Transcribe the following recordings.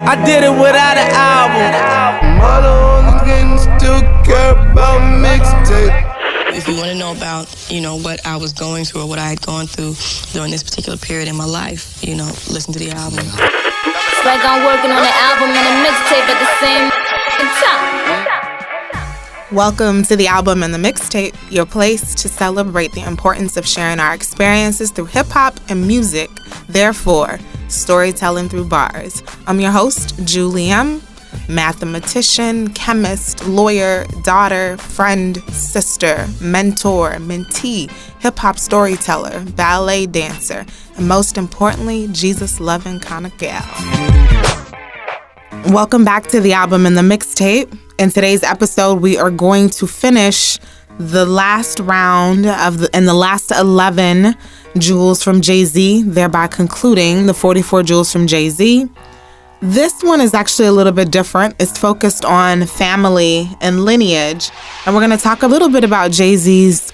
I did it without an album. Mother on the game, still care about mixtape. If you want to know about, you know, what I was going through or what I had gone through during this particular period in my life, you know, listen to the album. It's like I'm working on an album and a mixtape at the same time. Welcome to the album and the mixtape, your place to celebrate the importance of sharing our experiences through hip hop and music. Therefore, storytelling through bars. I'm your host, Julie mathematician, chemist, lawyer, daughter, friend, sister, mentor, mentee, hip hop storyteller, ballet dancer, and most importantly, Jesus loving kind of gal. Welcome back to the album and the mixtape. In today's episode, we are going to finish the last round of the and the last 11 jewels from Jay-Z, thereby concluding the 44 jewels from Jay-Z. This one is actually a little bit different. It's focused on family and lineage, and we're going to talk a little bit about Jay-Z's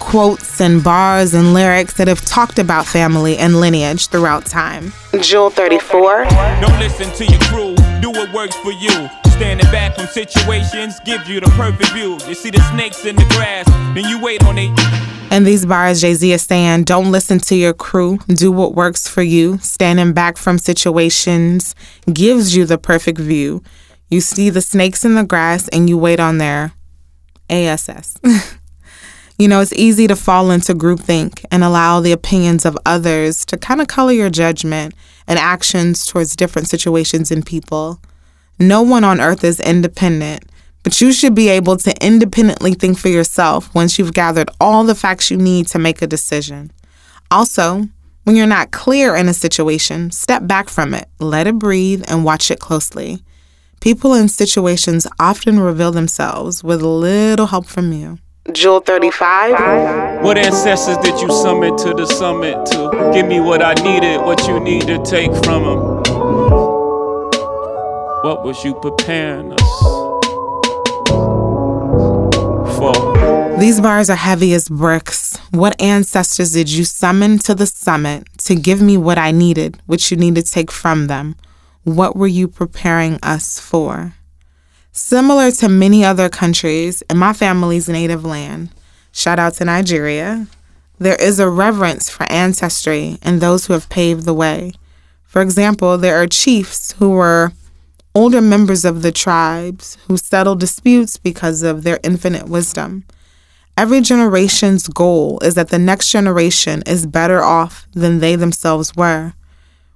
quotes and bars and lyrics that have talked about family and lineage throughout time. Jewel 34. Don't listen to your crew, do what works for you. Standing back from situations gives you the perfect view. You see the snakes in the grass, then you wait on it. And these bars, Jay Z is saying, don't listen to your crew, do what works for you. Standing back from situations gives you the perfect view. You see the snakes in the grass and you wait on their ASS. you know, it's easy to fall into groupthink and allow the opinions of others to kind of color your judgment and actions towards different situations and people. No one on earth is independent, but you should be able to independently think for yourself once you've gathered all the facts you need to make a decision. Also, when you're not clear in a situation, step back from it, let it breathe, and watch it closely. People in situations often reveal themselves with little help from you. Jewel 35. What ancestors did you summon to the summit to give me what I needed, what you need to take from them? What was you preparing us These bars are heavy as bricks. What ancestors did you summon to the summit to give me what I needed, which you need to take from them? What were you preparing us for? Similar to many other countries in my family's native land, shout out to Nigeria, there is a reverence for ancestry and those who have paved the way. For example, there are chiefs who were older members of the tribes who settle disputes because of their infinite wisdom. Every generation's goal is that the next generation is better off than they themselves were.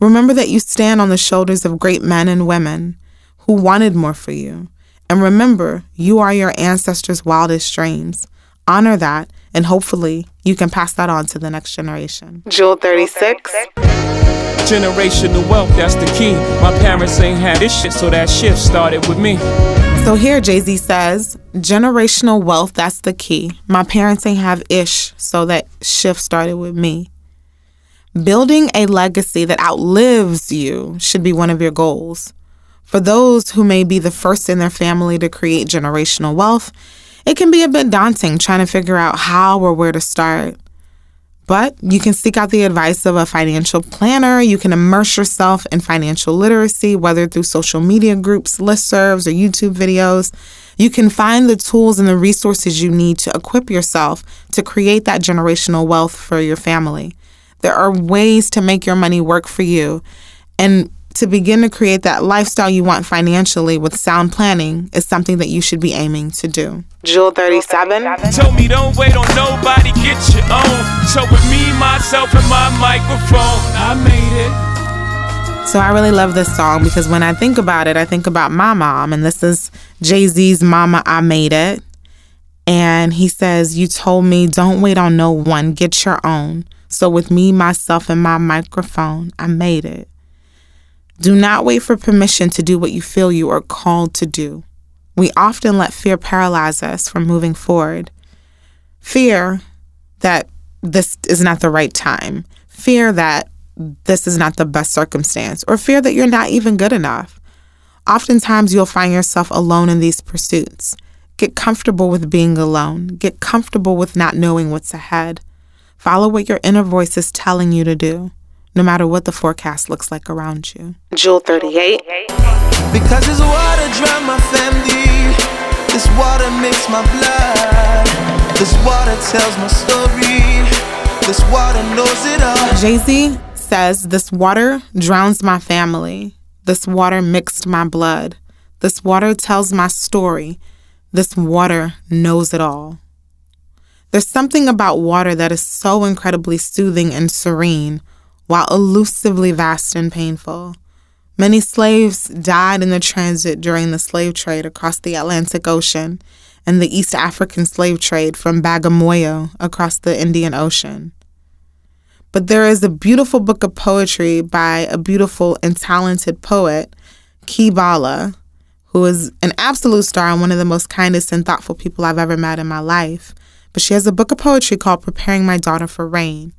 Remember that you stand on the shoulders of great men and women who wanted more for you. And remember, you are your ancestors' wildest dreams. Honor that, and hopefully, you can pass that on to the next generation. Jewel 36. Generational wealth, that's the key. My parents ain't had this shit, so that shift started with me. So here Jay Z says, generational wealth, that's the key. My parents ain't have ish, so that shift started with me. Building a legacy that outlives you should be one of your goals. For those who may be the first in their family to create generational wealth, it can be a bit daunting trying to figure out how or where to start. But you can seek out the advice of a financial planner. You can immerse yourself in financial literacy, whether through social media groups, listservs, or YouTube videos. You can find the tools and the resources you need to equip yourself to create that generational wealth for your family. There are ways to make your money work for you. And to begin to create that lifestyle you want financially with sound planning is something that you should be aiming to do. Jewel 37. Told me don't wait on nobody, get your own. So with me, myself, and my microphone, I made it. So I really love this song because when I think about it, I think about my mom, and this is Jay Z's Mama, I Made It. And he says, You told me don't wait on no one, get your own. So with me, myself, and my microphone, I made it. Do not wait for permission to do what you feel you are called to do. We often let fear paralyze us from moving forward. Fear that this is not the right time, fear that this is not the best circumstance, or fear that you're not even good enough. Oftentimes, you'll find yourself alone in these pursuits. Get comfortable with being alone. Get comfortable with not knowing what's ahead. Follow what your inner voice is telling you to do. No matter what the forecast looks like around you. Jewel 38. Because this water drown my family. This water makes my blood. This water tells my story. This water knows it all. Jay Z says, This water drowns my family. This water mixed my blood. This water tells my story. This water knows it all. There's something about water that is so incredibly soothing and serene, while elusively vast and painful. Many slaves died in the transit during the slave trade across the Atlantic Ocean and the East African slave trade from Bagamoyo across the Indian Ocean. But there is a beautiful book of poetry by a beautiful and talented poet, Kibala, who is an absolute star and one of the most kindest and thoughtful people I've ever met in my life. But she has a book of poetry called Preparing My Daughter for Rain.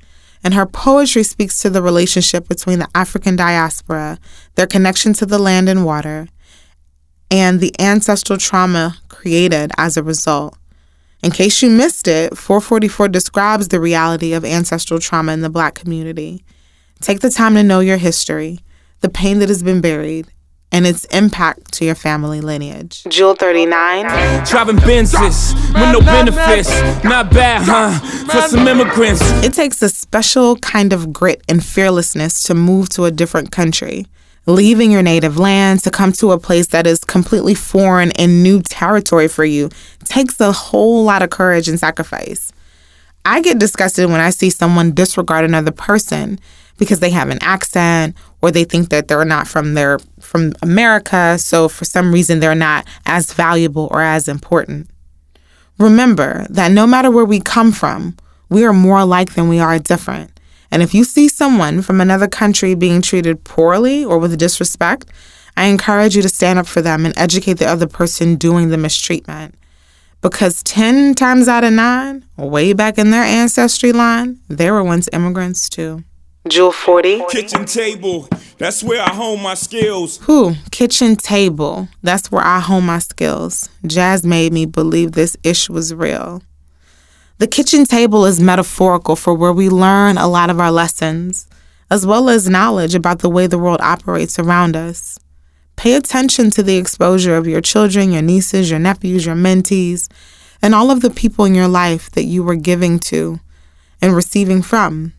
And her poetry speaks to the relationship between the African diaspora, their connection to the land and water, and the ancestral trauma created as a result. In case you missed it, 444 describes the reality of ancestral trauma in the black community. Take the time to know your history, the pain that has been buried, and its impact to your family lineage. Jewel 39. Driving Benzes with no benefits. Not bad, huh? For some immigrants. It takes a special kind of grit and fearlessness to move to a different country. Leaving your native land to come to a place that is completely foreign and new territory for you takes a whole lot of courage and sacrifice. I get disgusted when I see someone disregard another person because they have an accent or they think that they're not from their from America, so for some reason they're not as valuable or as important. Remember that no matter where we come from, we are more alike than we are different. And if you see someone from another country being treated poorly or with disrespect, I encourage you to stand up for them and educate the other person doing the mistreatment. Because 10 times out of 9, way back in their ancestry line, they were once immigrants too. Jewel 40. Kitchen table, that's where I hone my skills. Who? Kitchen table. That's where I hone my skills. Jaz made me believe this ish was real. The kitchen table is metaphorical for where we learn a lot of our lessons, as well as knowledge about the way the world operates around us. Pay attention to the exposure of your children, your nieces, your nephews, your mentees, and all of the people in your life that you were giving to and receiving from.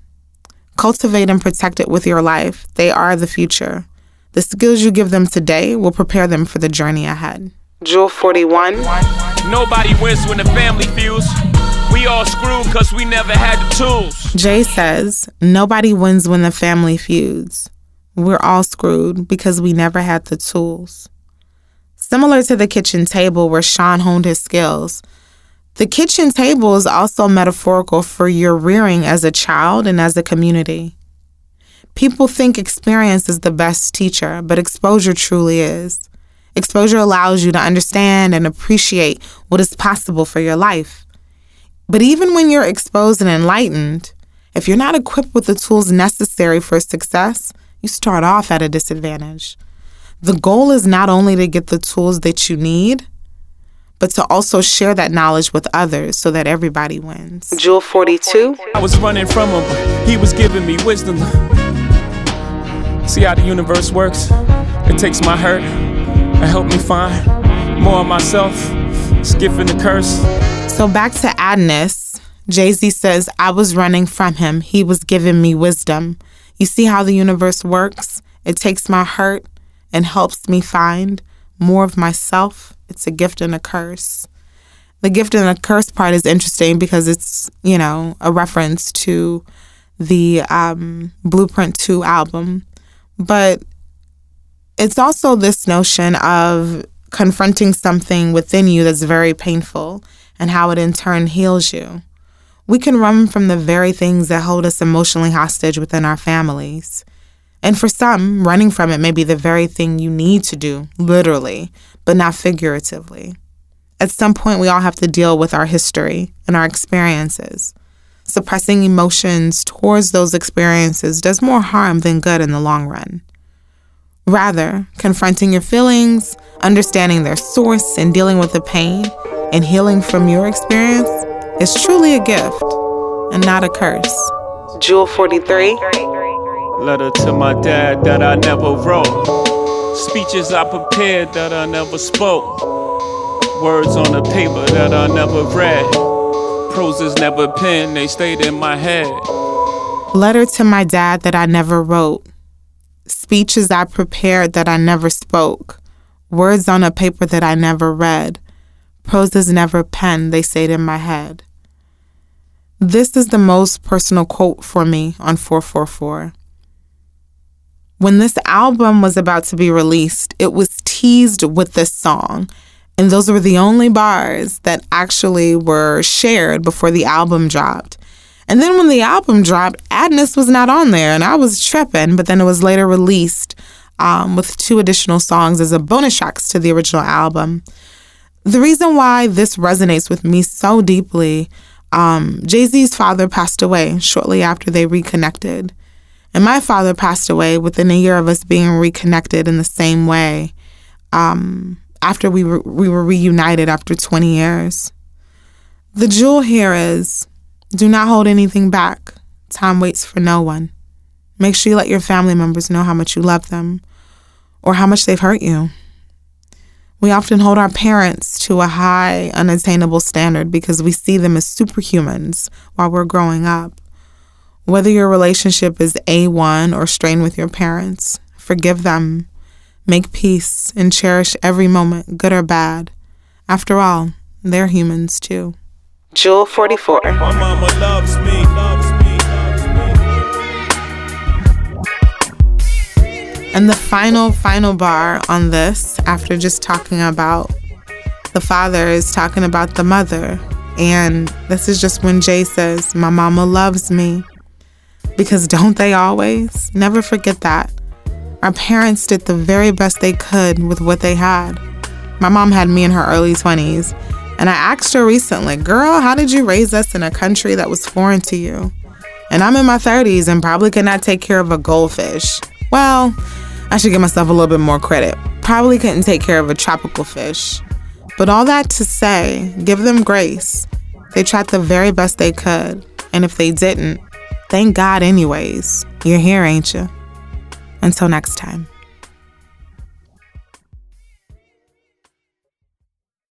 Cultivate and protect it with your life. They are the future. The skills you give them today will prepare them for the journey ahead. Jewel 41. Nobody wins when the family feels. We all screwed because we never had the tools. Jay says, Nobody wins when the family feuds. We're all screwed because we never had the tools. Similar to the kitchen table where Shawn honed his skills, the kitchen table is also metaphorical for your rearing as a child and as a community. People think experience is the best teacher, but exposure truly is. Exposure allows you to understand and appreciate what is possible for your life. But even when you're exposed and enlightened, if you're not equipped with the tools necessary for success, you start off at a disadvantage. The goal is not only to get the tools that you need, but to also share that knowledge with others so that everybody wins. Jewel 42. I was running from him, but he was giving me wisdom. See how the universe works? It takes my hurt and help me find more of myself, skipping the curse. So back to Adnis. Jay Z says, I was running from him. He was giving me wisdom. You see how the universe works? It takes my hurt and helps me find more of myself. It's a gift and a curse. The gift and the curse part is interesting because it's, you know, a reference to the um, Blueprint 2 album. But it's also this notion of confronting something within you that's very painful and how it in turn heals you. We can run from the very things that hold us emotionally hostage within our families. And for some, running from it may be the very thing you need to do, literally, but not figuratively. At some point, we all have to deal with our history and our experiences. Suppressing emotions towards those experiences does more harm than good in the long run. Rather, confronting your feelings, understanding their source, and dealing with the pain and healing from your experience is truly a gift and not a curse. Jewel 43. Letter to my dad that I never wrote. Speeches I prepared that I never spoke. Words on the paper that I never read. Proses never penned, they stayed in my head. Letter to my dad that I never wrote. Speeches I prepared that I never spoke. Words on a paper that I never read. Proses never penned, they stayed in my head. This is the most personal quote for me on 444. When this album was about to be released, it was teased with this song. And those were the only bars that actually were shared before the album dropped. And then when the album dropped, Adnis was not on there, and I was tripping, but then it was later released um, with two additional songs as a bonus tracks to the original album. The reason why this resonates with me so deeply um, Jay Z's father passed away shortly after they reconnected. And my father passed away within a year of us being reconnected in the same way um, after we were, we were reunited after 20 years. The jewel here is do not hold anything back. Time waits for no one. Make sure you let your family members know how much you love them or how much they've hurt you. We often hold our parents to a high, unattainable standard because we see them as superhumans while we're growing up. Whether your relationship is A1 or strained with your parents, forgive them, make peace, and cherish every moment, good or bad. After all, they're humans too. Jewel 44. My mama loves me, loves me. And the final, final bar on this, after just talking about the father, is talking about the mother. And this is just when Jay says, My mama loves me. Because don't they always? Never forget that. Our parents did the very best they could with what they had. My mom had me in her early 20s, and I asked her recently, Girl, how did you raise us in a country that was foreign to you? And I'm in my 30s and probably could not take care of a goldfish. Well, I should give myself a little bit more credit. Probably couldn't take care of a tropical fish. But all that to say, give them grace. They tried the very best they could. And if they didn't, thank God, anyways. You're here, ain't you? Until next time.